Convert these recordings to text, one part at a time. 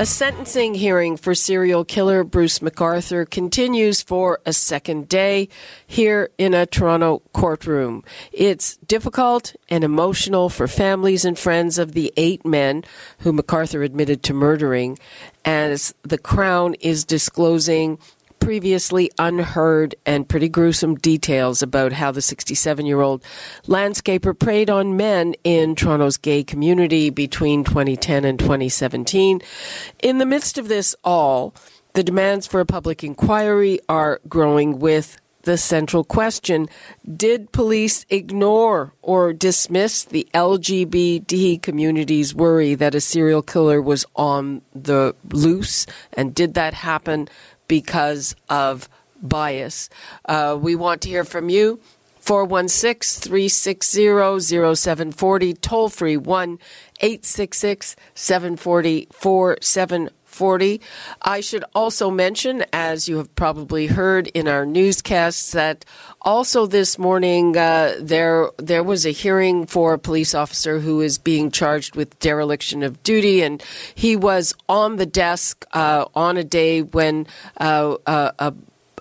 A sentencing hearing for serial killer Bruce McArthur continues for a second day here in a Toronto courtroom. It's difficult and emotional for families and friends of the eight men who McArthur admitted to murdering, as the Crown is disclosing previously unheard and pretty gruesome details about how the 67 year old landscaper preyed on men in Toronto's gay community between 2010 and 2017. In the midst of this all, the demands for a public inquiry are growing with the central question Did police ignore or dismiss the LGBT community's worry that a serial killer was on the loose? And did that happen because of bias. Uh, we want to hear from you. 416 360 0740, toll free 1 866 740 4740. I should also mention, as you have probably heard in our newscasts, that also this morning uh, there there was a hearing for a police officer who is being charged with dereliction of duty, and he was on the desk uh, on a day when uh, uh a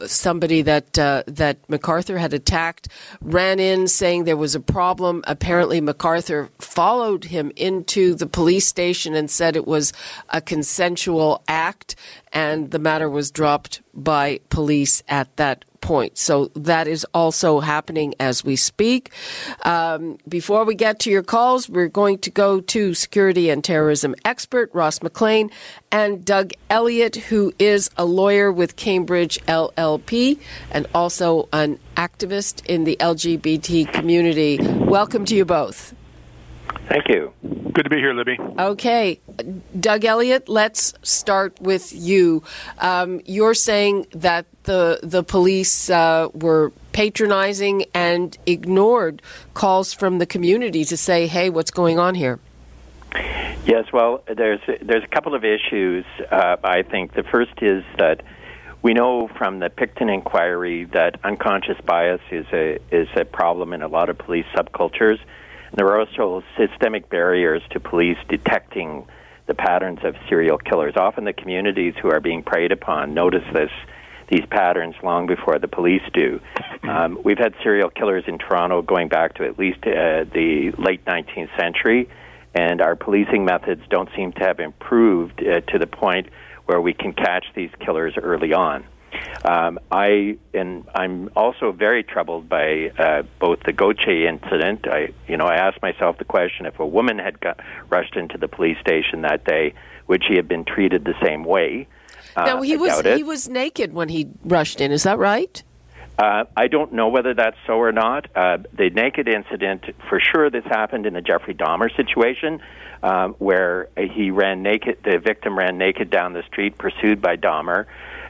somebody that uh, that McArthur had attacked ran in saying there was a problem. Apparently, McArthur followed him into the police station and said it was a consensual act, and the matter was dropped by police at that point. So that is also happening as we speak. Um, before we get to your calls, we're going to go to security and terrorism expert Ross McLean and Doug Elliott, who is a lawyer with Cambridge LLP and also an activist in the LGBT community. Welcome to you both. Thank you. Good to be here, Libby. Okay. Doug Elliott, let's start with you. Um, you're saying that the, the police uh, were patronizing and ignored calls from the community to say, hey, what's going on here? Yes, well, there's there's a couple of issues. Uh, I think the first is that we know from the Pickton inquiry that unconscious bias is a is a problem in a lot of police subcultures. Also systemic barriers to police detecting the patterns of serial killers. Often the communities who are being preyed upon notice this these patterns long before the police do. Um, we've had serial killers in Toronto going back to at least uh, the late 19th century, and our policing methods don't seem to have improved uh, to the point where we can catch these killers early on. Um, I and I'm also very troubled by uh, both the Gauthier incident. I, you know, I asked myself the question: if a woman had got rushed into the police station that day, would she have been treated the same way? Uh, now he I was he was naked when he rushed in. Is that right? Uh, I don't know whether that's so or not. Uh, the naked incident, for sure, this happened in the Jeffrey Dahmer situation, um, where he ran naked. The victim ran naked down the street, pursued by Dahmer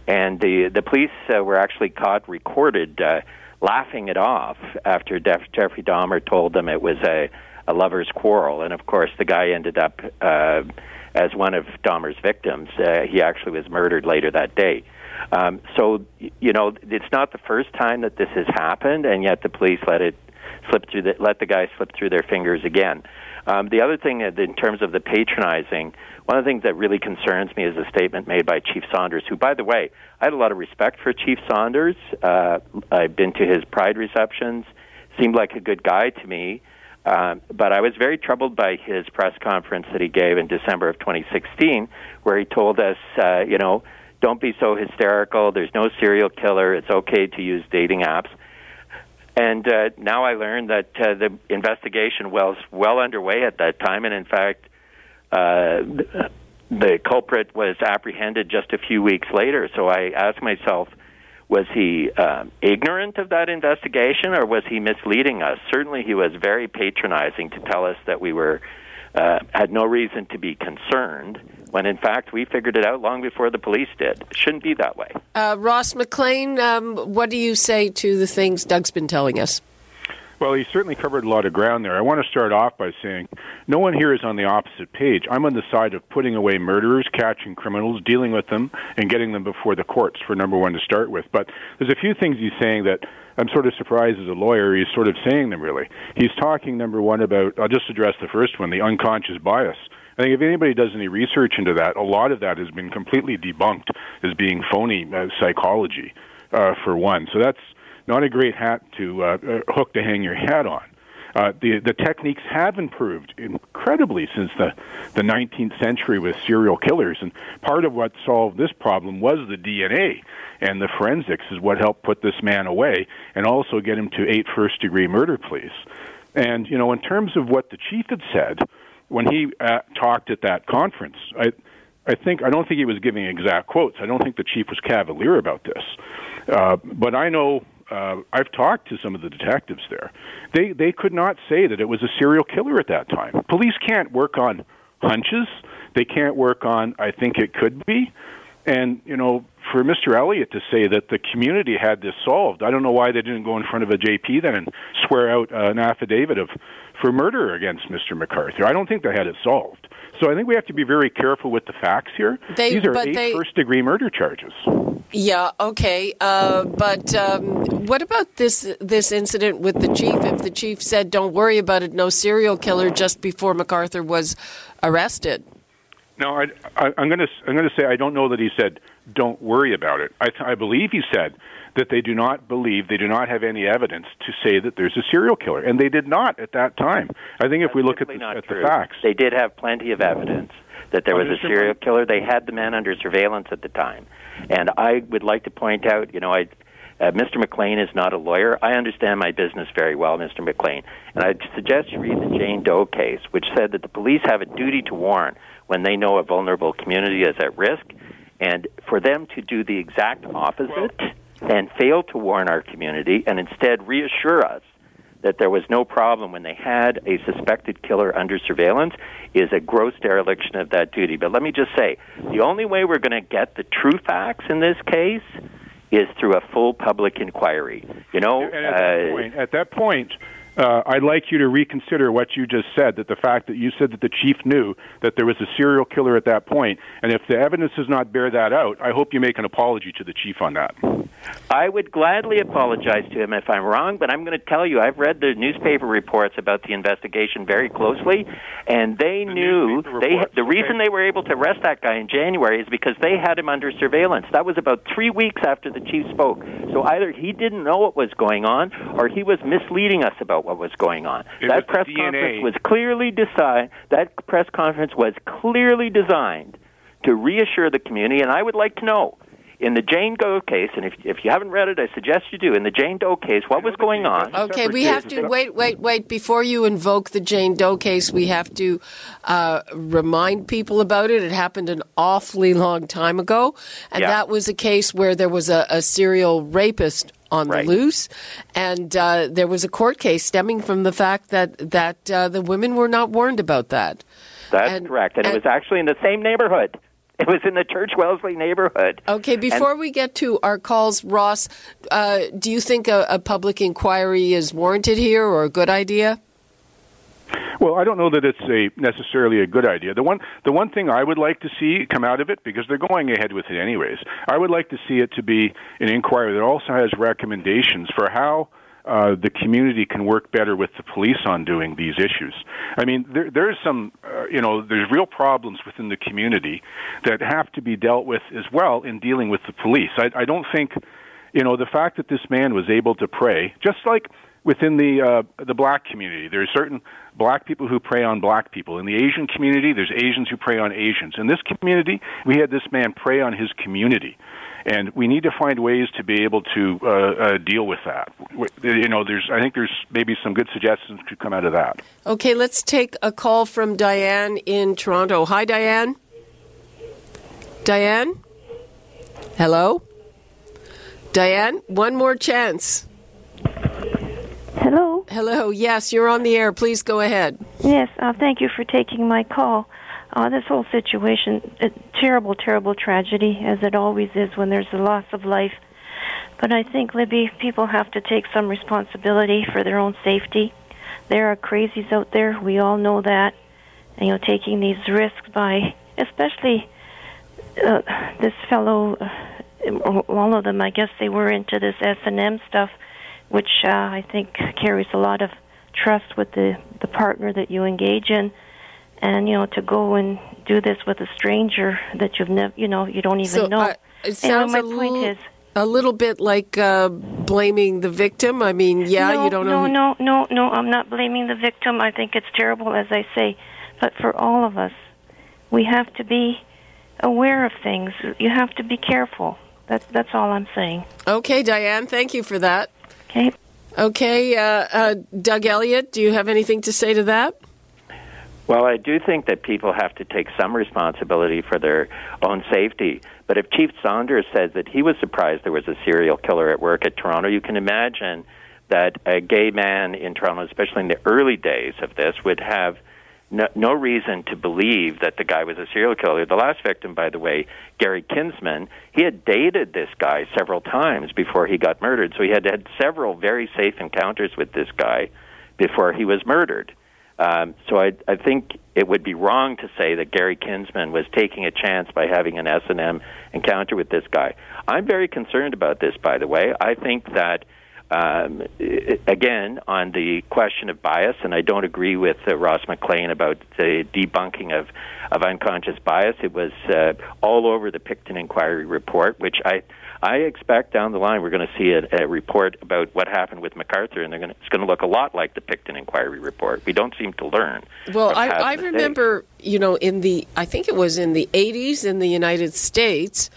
and the the police uh, were actually caught recorded uh, laughing it off after Def- Jeffrey Dahmer told them it was a a lover's quarrel, and of course the guy ended up uh, as one of Dahmer's victims. Uh, he actually was murdered later that day. Um, so you know it's not the first time that this has happened, and yet the police let it slip through the, let the guy slip through their fingers again. Um, the other thing, uh, in terms of the patronizing, one of the things that really concerns me is a statement made by Chief Saunders, who, by the way, I had a lot of respect for Chief Saunders. Uh, I've been to his Pride receptions, seemed like a good guy to me. Um, but I was very troubled by his press conference that he gave in December of 2016, where he told us, uh, you know, don't be so hysterical. There's no serial killer. It's okay to use dating apps. And uh, now I learned that uh, the investigation was well underway at that time, and in fact, uh, the culprit was apprehended just a few weeks later. So I asked myself, was he uh, ignorant of that investigation or was he misleading us? Certainly, he was very patronizing to tell us that we were uh, had no reason to be concerned when in fact we figured it out long before the police did. It shouldn't be that way. Uh, Ross McLean, um, what do you say to the things Doug's been telling us? Well, he certainly covered a lot of ground there. I want to start off by saying no one here is on the opposite page. I'm on the side of putting away murderers, catching criminals, dealing with them, and getting them before the courts for number one to start with. But there's a few things he's saying that I'm sort of surprised as a lawyer he's sort of saying them really. He's talking number one about I'll just address the first one, the unconscious bias. I think if anybody does any research into that, a lot of that has been completely debunked as being phony uh, psychology, uh, for one. So that's not a great hat to uh, uh, hook to hang your hat on. Uh, the the techniques have improved incredibly since the the 19th century with serial killers, and part of what solved this problem was the DNA and the forensics is what helped put this man away and also get him to eight first degree murder pleas. And you know, in terms of what the chief had said when he uh, talked at that conference, I I think I don't think he was giving exact quotes. I don't think the chief was cavalier about this, uh, but I know uh, I've talked to some of the detectives there. They they could not say that it was a serial killer at that time. Police can't work on hunches. They can't work on I think it could be. And you know, for Mr. Elliott to say that the community had this solved, I don't know why they didn't go in front of a JP then and swear out uh, an affidavit of for murder against Mr. McArthur. I don't think they had it solved. So I think we have to be very careful with the facts here. They, These are eight they, first degree murder charges. Yeah, okay, uh, but um, what about this this incident with the chief? If the chief said, "Don't worry about it, no serial killer," just before McArthur was arrested. No, I, I, I'm going to I'm going to say I don't know that he said don't worry about it. I, I believe he said that they do not believe, they do not have any evidence to say that there's a serial killer, and they did not at that time. I think if That's we look at, the, at the facts, they did have plenty of evidence that there was a serial killer. They had the man under surveillance at the time, and I would like to point out, you know, I. Uh, Mr. McLean is not a lawyer. I understand my business very well, Mr. McLean, and I suggest you read the Jane Doe case, which said that the police have a duty to warn when they know a vulnerable community is at risk, and for them to do the exact opposite and fail to warn our community and instead reassure us that there was no problem when they had a suspected killer under surveillance is a gross dereliction of that duty. But let me just say, the only way we're going to get the true facts in this case is through a full public inquiry. You know, and at, that uh, point, at that point, uh, I'd like you to reconsider what you just said. That the fact that you said that the chief knew that there was a serial killer at that point, and if the evidence does not bear that out, I hope you make an apology to the chief on that. I would gladly apologize to him if I'm wrong, but I'm going to tell you I've read the newspaper reports about the investigation very closely, and they The knew they reports, the reason they were able to arrest that guy in January is because they had him under surveillance. That was about three weeks after the chief spoke. So either he didn't know what was going on, or he was misleading us about what was going on. It that press conference was clearly designed. That press conference was clearly designed to reassure the community, and I would like to know. In the Jane Doe case, and if, if you haven't read it, I suggest you do. In the Jane Doe case, what was going on? Okay, we have to wait, wait, wait. Before you invoke the Jane Doe case, we have to uh, remind people about it. It happened an awfully long time ago, and Yeah. that was a case where there was a, a serial rapist on Right. the loose, and uh, there was a court case stemming from the fact that that uh, the women were not warned about that. That's And- correct. And, and- it was actually in the same neighborhood. It was in the Church Wellesley neighborhood. Okay, before we get to our calls, Ross, uh, do you think a, a public inquiry is warranted here or a good idea? Well, I don't know that it's a necessarily a good idea. The one the one thing I would like to see come out of it because they're going ahead with it anyways. I would like to see it to be an inquiry that also has recommendations for how uh, the community can work better with the police on doing these issues. I mean, there, there's some, uh, you know, there's real problems within the community that have to be dealt with as well in dealing with the police. I, I don't think, you know, the fact that this man was able to prey, just like within the uh, the black community. There are certain black people who prey on black people. In the Asian community, there's Asians who prey on Asians. In this community, we had this man prey on his community, and we need to find ways to be able to uh, uh, deal with that. You know, there's I think there's maybe some good suggestions to come out of that. Okay, let's take a call from Diane in Toronto. Hi, Diane. Diane? Hello? Diane, one more chance. Hello. Hello, yes, you're on the air. Please go ahead. Yes, uh, thank you for taking my call. Uh, this whole situation, a terrible, terrible tragedy, as it always is when there's a loss of life. But I think, Libby, people have to take some responsibility for their own safety. There are crazies out there. We all know that. And, you know, taking these risks by, especially uh, this fellow, uh, all of them, I guess they were into this S&M stuff, which uh, I think carries a lot of trust with the, the partner that you engage in. And, you know, to go and do this with a stranger that you've never, you know, you don't even so, know. Uh, it sounds anyway, my a point little, is, a little bit like uh, blaming the victim. I mean, yeah, no, you don't know. No, who- no, no, no. I'm not blaming the victim. I think it's terrible, as I say. But for all of us, we have to be aware of things. You have to be careful. That's that's all I'm saying. Okay, Diane, thank you for that. Okay. Okay, uh, uh, Doug Elliott, do you have anything to say to that? Well, I do think that people have to take some responsibility for their own safety. But if Chief Saunders says that he was surprised there was a serial killer at work at Toronto, you can imagine that a gay man in Toronto, especially in the early days of this, would have no, no reason to believe that the guy was a serial killer. The last victim, by the way, Gary Kinsman, he had dated this guy several times before he got murdered. So he had had several very safe encounters with this guy before he was murdered. Um, so I, I think it would be wrong to say that Gary Kinsman was taking a chance by having an S and M encounter with this guy. I'm very concerned about this, by the way. I think that um, again on the question of bias, and I don't agree with uh, Ross McLean about the debunking of of unconscious bias. It was uh, all over the Pickton Inquiry report, which I I expect down the line we're going to see a, a report about what happened with McArthur, and they're going to, it's going to look a lot like the Pickton Inquiry report. We don't seem to learn. Well, I, I remember, you know, in the I think it was in the '80s in the United States,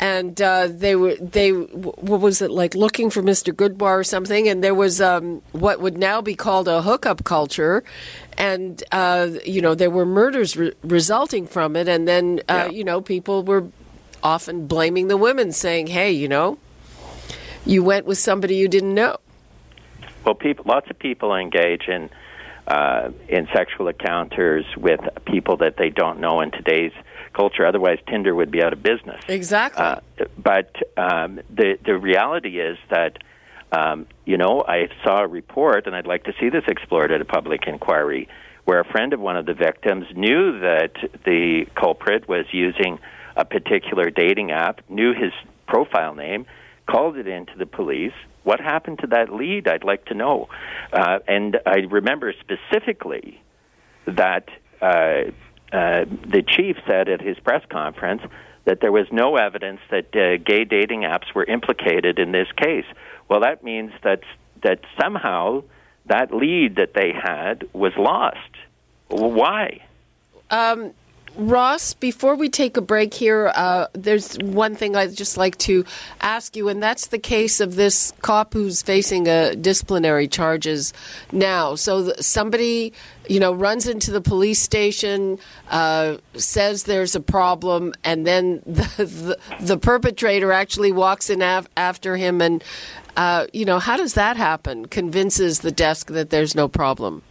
and uh, they were they what was it like looking for Mr. Goodbar or something, and there was um, what would now be called a hookup culture, and uh, you know there were murders re- resulting from it, and then uh, Yeah. you know people were often blaming the women, saying, "Hey, you know, you went with somebody you didn't know." Well, people, lots of people engage in uh, in sexual encounters with people that they don't know in today's culture. Otherwise, Tinder would be out of business. Exactly. Uh, but um, the the reality is that um, you know I saw a report, and I'd like to see this explored at a public inquiry, where a friend of one of the victims knew that the culprit was using a particular dating app, knew his profile name, called it into the police. What happened to that lead? I'd like to know. Uh, and I remember specifically that uh, uh, the chief said at his press conference that there was no evidence that uh, gay dating apps were implicated in this case. Well, that means that that somehow that lead that they had was lost. Why? Ross, before we take a break here, uh, there's one thing I'd just like to ask you, and that's the case of this cop who's facing a disciplinary charges now. So somebody, you know, runs into the police station, uh, says there's a problem, and then the, the, the perpetrator actually walks in af- after him, and uh, you know, how does that happen? Convinces the desk that there's no problem.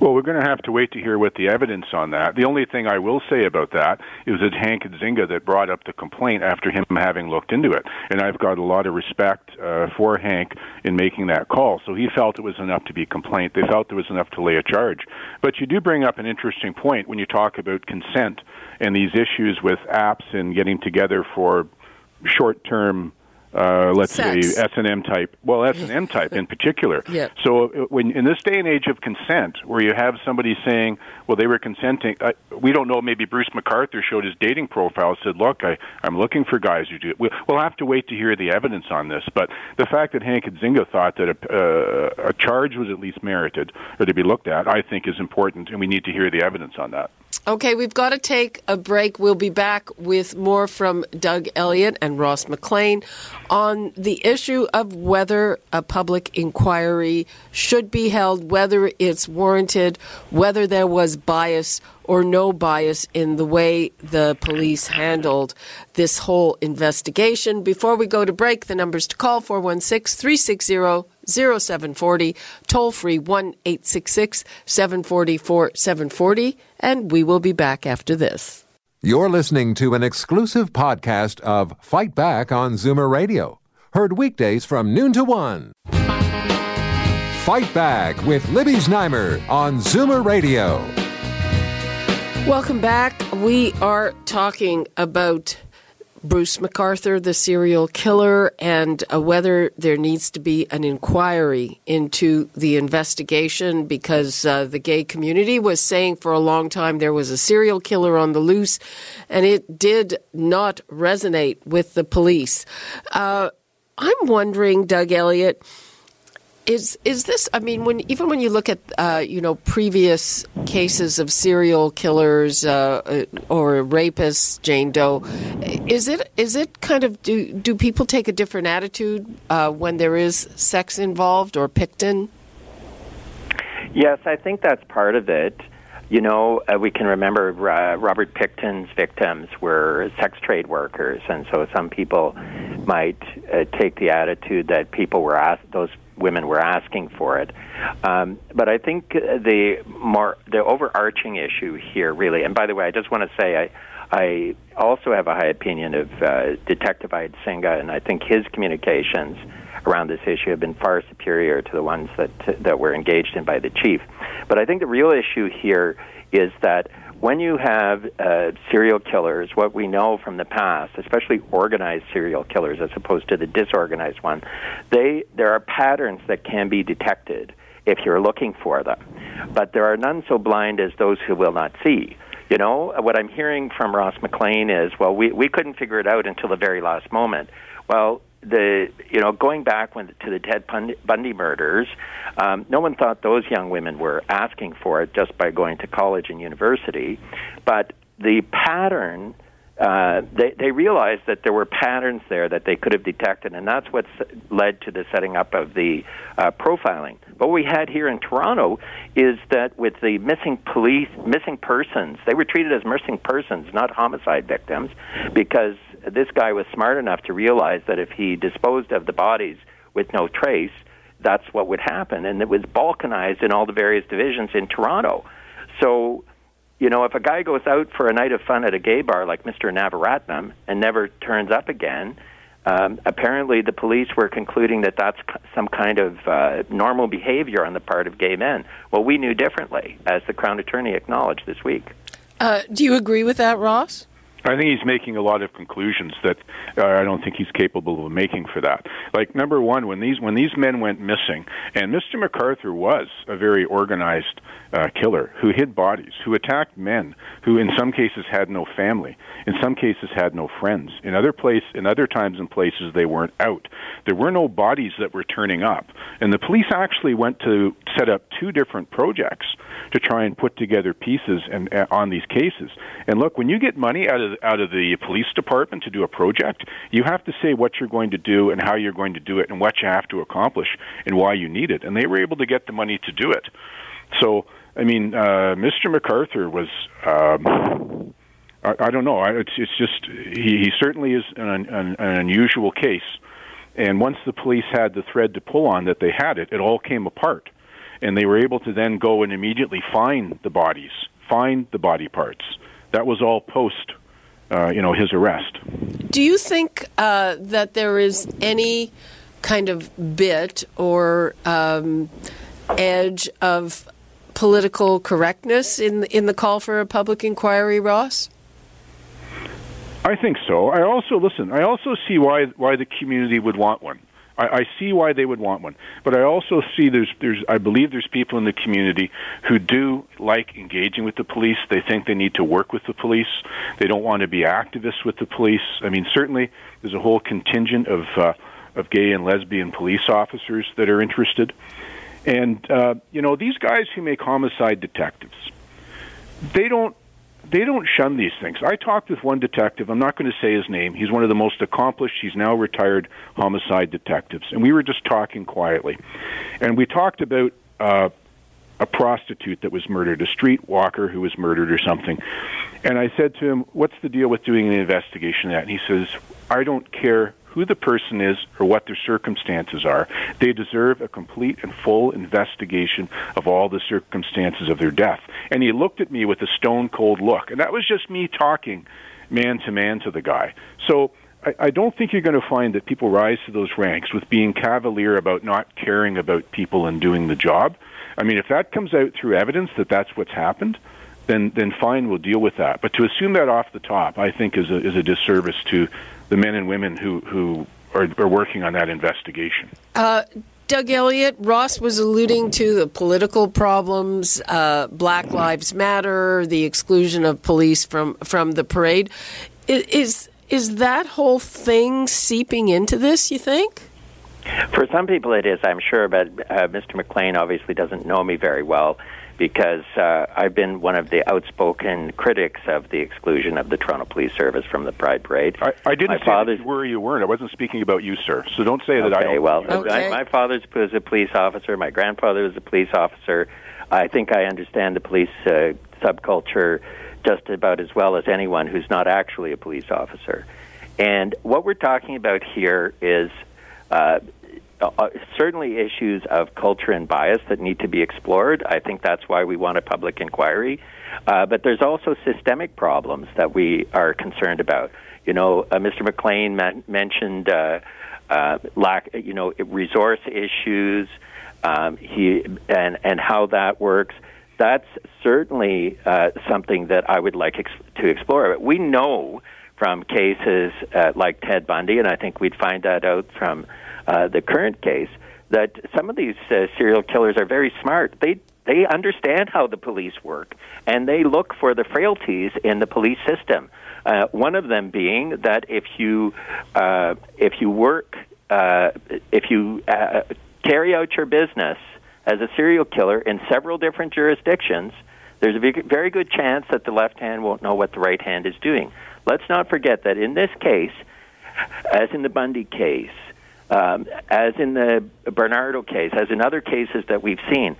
Well, we're going to have to wait to hear what the evidence on that. The only thing I will say about that is that Hank Idsinga that brought up the complaint after him having looked into it, and I've got a lot of respect uh, for Hank in making that call. So he felt it was enough to be a complaint. They felt there was enough to lay a charge. But you do bring up an interesting point when you talk about consent and these issues with apps and getting together for short-term uh, let's Sex. say S and M type. Well, S and M type in particular. Yeah. So uh, when in this day and age of consent, where you have somebody saying, "Well, they were consenting," uh, we don't know. Maybe Bruce McArthur showed his dating profile, said, "Look, I, I'm looking for guys who do it." We'll, we'll have to wait to hear the evidence on this. But the fact that Hank Idsinga thought that a, uh, a charge was at least merited or to be looked at, I think, is important, and we need to hear the evidence on that. Okay, we've got to take a break. We'll be back with more from Doug Elliott and Ross McLean on the issue of whether a public inquiry should be held, whether it's warranted, whether there was bias or no bias in the way the police handled this whole investigation. Before we go to break, the numbers to call 416 360 0740, toll free 1 866 744 740, and we will be back after this. You're listening to an exclusive podcast of Fight Back on Zoomer Radio, Heard weekdays from noon to 1. Fight Back with Libby Znaimer on Zoomer Radio. Welcome back. We are talking about Bruce McArthur, the serial killer, and uh, whether there needs to be an inquiry into the investigation because uh, the gay community was saying for a long time there was a serial killer on the loose, and it did not resonate with the police. Uh, I'm wondering, Doug Elliott is is this? I mean, when even when you look at uh, you know previous cases of serial killers uh, uh, or rapists, Jane Doe, is it is it kind of do do people take a different attitude uh, when there is sex involved or Pickton? Yes, I think that's part of it. You know, uh, we can remember uh, Robert Pickton's victims were sex trade workers, and so some people might uh, take the attitude that people were asked, those women were asking for it. Um, but I think the more the overarching issue here, really, and by the way, I just want to say I. I also have a high opinion of uh, Detective Idsinga, and I think his communications around this issue have been far superior to the ones that that were engaged in by the chief. But I think the real issue here is that when you have uh, serial killers, what we know from the past, especially organized serial killers as opposed to the disorganized one, they there are patterns that can be detected if you're looking for them. But there are none so blind as those who will not see. You know, what I'm hearing from Ross McLean is, well, we, we couldn't figure it out until the very last moment. Well, the you know going back when to the Ted Bundy murders, um, no one thought those young women were asking for it just by going to college and university, but the pattern. Uh, they, they realized that there were patterns there that they could have detected, and that's what led to the setting up of the uh, profiling. What we had here in Toronto is that with the missing police, missing persons, they were treated as missing persons, not homicide victims, because this guy was smart enough to realize that if he disposed of the bodies with no trace, that's what would happen. And it was balkanized in all the various divisions in Toronto. So, you know, if a guy goes out for a night of fun at a gay bar like Mr. Navaratnam and never turns up again, um, apparently the police were concluding that that's some kind of uh, normal behavior on the part of gay men. Well, we knew differently, as the Crown Attorney acknowledged this week. Uh, do you agree with that, Ross? I think he's making a lot of conclusions that uh, I don't think he's capable of making for that. Like number one, when these when these men went missing, and Mr. McArthur was a very organized uh, killer who hid bodies, who attacked men, who in some cases had no family, in some cases had no friends. In other place, in other times and places, they weren't out. There were no bodies that were turning up, and the police actually went to set up two different projects to try and put together pieces and uh, on these cases. And look, when you get money out of out of the police department to do a project, you have to say what you're going to do and how you're going to do it and what you have to accomplish and why you need it. And they were able to get the money to do it. So, I mean, uh, Mr. McArthur was. Um, I, I don't know. It's, it's just he, he certainly is an, an, an unusual case. And once the police had the thread to pull on that they had it, it all came apart and they were able to then go and immediately find the bodies, find the body parts. That was all post, uh, you know, his arrest. Do you think uh, that there is any kind of bit or um, edge of political correctness in in the call for a public inquiry, Ross? I think so. I also listen. I also see why why the community would want one. I, I see why they would want one, but I also see there's there's I believe there's people in the community who do like engaging with the police. They think they need to work with the police. They don't want to be activists with the police. I mean, certainly there's a whole contingent of uh, of gay and lesbian police officers that are interested, and uh, you know these guys who make homicide detectives, they don't they don't shun these things. I talked with one detective. I'm not going to say his name. He's one of the most accomplished. He's now retired homicide detectives, and we were just talking quietly, and we talked about uh, a prostitute that was murdered, a streetwalker who was murdered or something. And I said to him, "What's the deal with doing an investigation of that?" And he says, "I don't care who the person is or what their circumstances are. They deserve a complete and full investigation of all the circumstances of their death. And he looked at me with a stone cold look. And that was just me talking man to man to the guy. So I, I don't think you're going to find that people rise to those ranks with being cavalier about not caring about people and doing the job. I mean, if that comes out through evidence that that's what's happened, then then fine, we'll deal with that. But to assume that off the top, I think is a, is a disservice to the men and women who who are, are working on that investigation. Uh, Doug Elliott, Ross was alluding to the political problems, uh, Black Lives Matter, the exclusion of police from from the parade. Is is that whole thing seeping into this? You think? For some people, it is, I'm sure, but uh, Mr. McLean obviously doesn't know me very well because uh, I've been one of the outspoken critics of the exclusion of the Toronto Police Service from the Pride Parade. I, I didn't my say father's, that you were you weren't. I wasn't speaking about you, sir. So don't say that okay, I don't. Well, okay. my, my father was a police officer. My grandfather was a police officer. I think I understand the police uh, subculture just about as well as anyone who's not actually a police officer. And what we're talking about here is uh, uh, certainly issues of culture and bias that need to be explored. I think that's why we want a public inquiry. Uh, but there's also systemic problems that we are concerned about. You know, uh, Mr. McLean ma- mentioned uh, uh, lack, you know, resource issues. Um, he and and how that works. That's certainly uh, something that I would like ex- to explore. But We know from cases like Ted Bundy, and I think we'd find that out from uh, the current case, that some of these uh, serial killers are very smart. They they understand how the police work, and they look for the frailties in the police system. Uh, one of them being that if you uh, if you work uh, if you uh, carry out your business as a serial killer in several different jurisdictions, there's a very good chance that the left hand won't know what the right hand is doing. Let's not forget that in this case, as in the Bundy case, um, as in the Bernardo case, as in other cases that we've seen,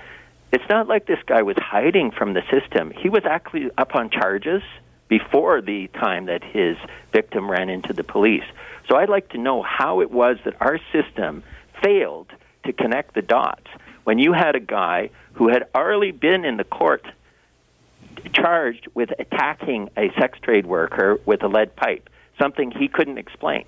it's not like this guy was hiding from the system. He was actually up on charges before the time that his victim ran into the police. So I'd like to know how it was that our system failed to connect the dots when you had a guy who had already been in the court charged with attacking a sex trade worker with a lead pipe, something he couldn't explain.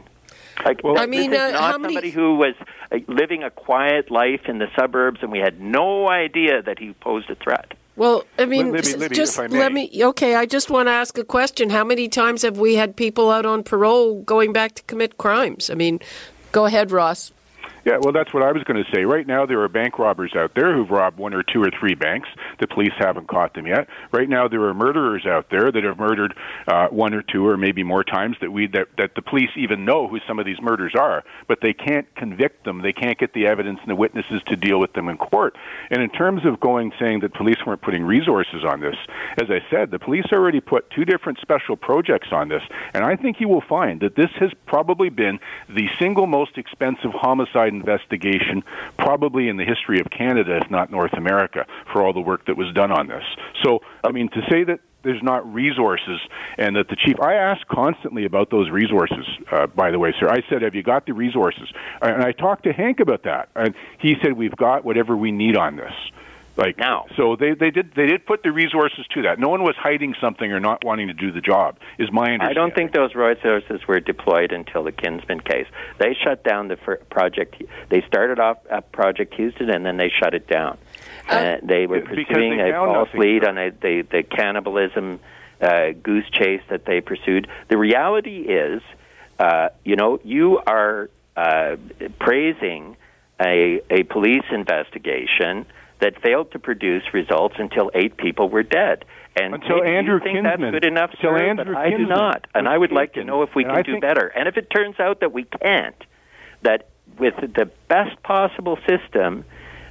Like, well, I mean, uh, not somebody many... who was uh, living a quiet life in the suburbs, and we had no idea that he posed a threat. Well, I mean, Libby, Libby, just let me. Okay, I just want to ask a question. How many times have we had people out on parole going back to commit crimes? I mean, go ahead, Ross. Yeah, well, that's what I was going to say. Right now, there are bank robbers out there who've robbed one or two or three banks. The police haven't caught them yet. Right now, there are murderers out there that have murdered uh, one or two or maybe more times that we that, that the police even know who some of these murders are, but they can't convict them. They can't get the evidence and the witnesses to deal with them in court. And in terms of going saying that police weren't putting resources on this, as I said, the police already put two different special projects on this, and I think you will find that this has probably been the single most expensive homicide investigation, probably in the history of Canada, if not North America, for all the work that was done on this. So, I mean, to say that there's not resources and that the chief i ask constantly about those resources uh, by the way sir. I said have you got the resources? And i talked to hank about that and he said we've got whatever we need on this like now. So they they did they did put the resources to that. No one was hiding something or not wanting to do the job. Is my understanding. I don't think those resources were deployed until the Kinsman case. They shut down the project. They started off at Project Houston and then they shut it down. Uh, uh, they were pursuing they a false nothing. lead on a, the the cannibalism uh, goose chase that they pursued. The reality is, uh, you know, you are uh, praising a a police investigation that failed to produce results until eight people were dead. And until Andrew you think Kinsman. that's good enough, until sir, Andrew but I do not. And I would like to know if we can do think... better. And if it turns out that we can't, that with the best possible system,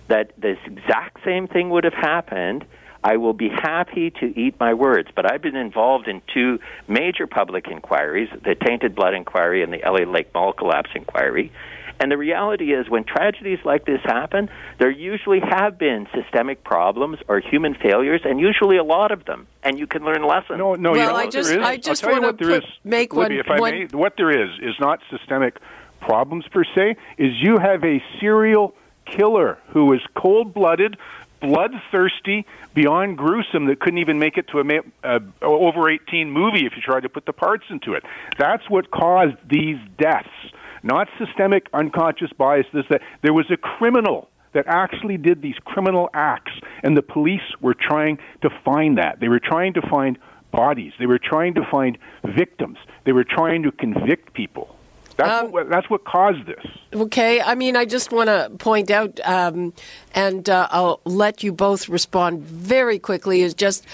that this exact same thing would have happened, I will be happy to eat my words. But I've been involved in two major public inquiries the Tainted Blood Inquiry and the Elliot Lake Mall Collapse Inquiry. And the reality is, when tragedies like this happen, there usually have been systemic problems or human failures, and usually a lot of them. And you can learn lessons. No, no, well, you know I just, I just want to put, make Libby, one. If I one... may, what there is is not systemic problems per se. Is you have a serial killer who is cold blooded, bloodthirsty, beyond gruesome that couldn't even make it to a ma- uh, over 18 movie if you tried to put the parts into it. That's what caused these deaths, not systemic unconscious bias. This that there was a criminal that actually did these criminal acts, and the police were trying to find that. They were trying to find bodies. They were trying to find victims. They were trying to convict people. That's, um, what, that's what caused this. Okay. I mean, I just want to point out, um, and uh, I'll let you both respond very quickly, is just,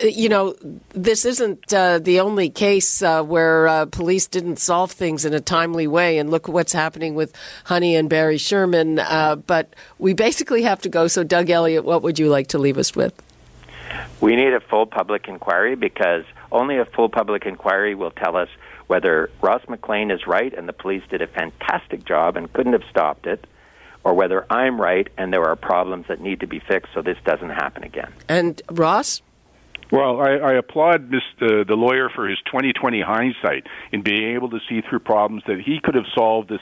you know, this isn't uh, the only case uh, where uh, police didn't solve things in a timely way. And look at what's happening with Honey and Barry Sherman. Uh, but we basically have to go. So, Doug Elliott, what would you like to leave us with? We need a full public inquiry because only a full public inquiry will tell us whether Ross McLean is right and the police did a fantastic job and couldn't have stopped it, or whether I'm right and there are problems that need to be fixed so this doesn't happen again. And Ross? Well, I, I applaud this, uh, the lawyer for his 2020 hindsight in being able to see through problems that he could have solved this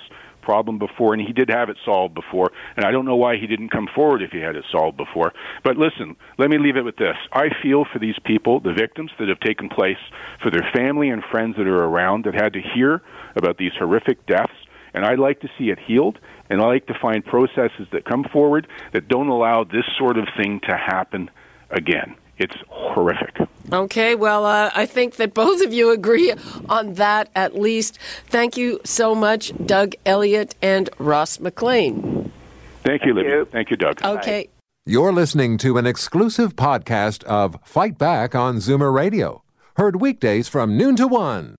problem before, and he did have it solved before. And I don't know why he didn't come forward if he had it solved before. But listen, let me leave it with this: I feel for these people, the victims that have taken place, for their family and friends that are around that had to hear about these horrific deaths. And I'd like to see it healed, and I like to find processes that come forward that don't allow this sort of thing to happen again. It's horrific. Okay, well, uh, I think that both of you agree on that at least. Thank you so much, Doug Elliott and Ross McLean. Thank you, Libby. Thank you, Doug. Okay. Bye. You're listening to an exclusive podcast of Fight Back on Zoomer Radio, heard weekdays from noon to one.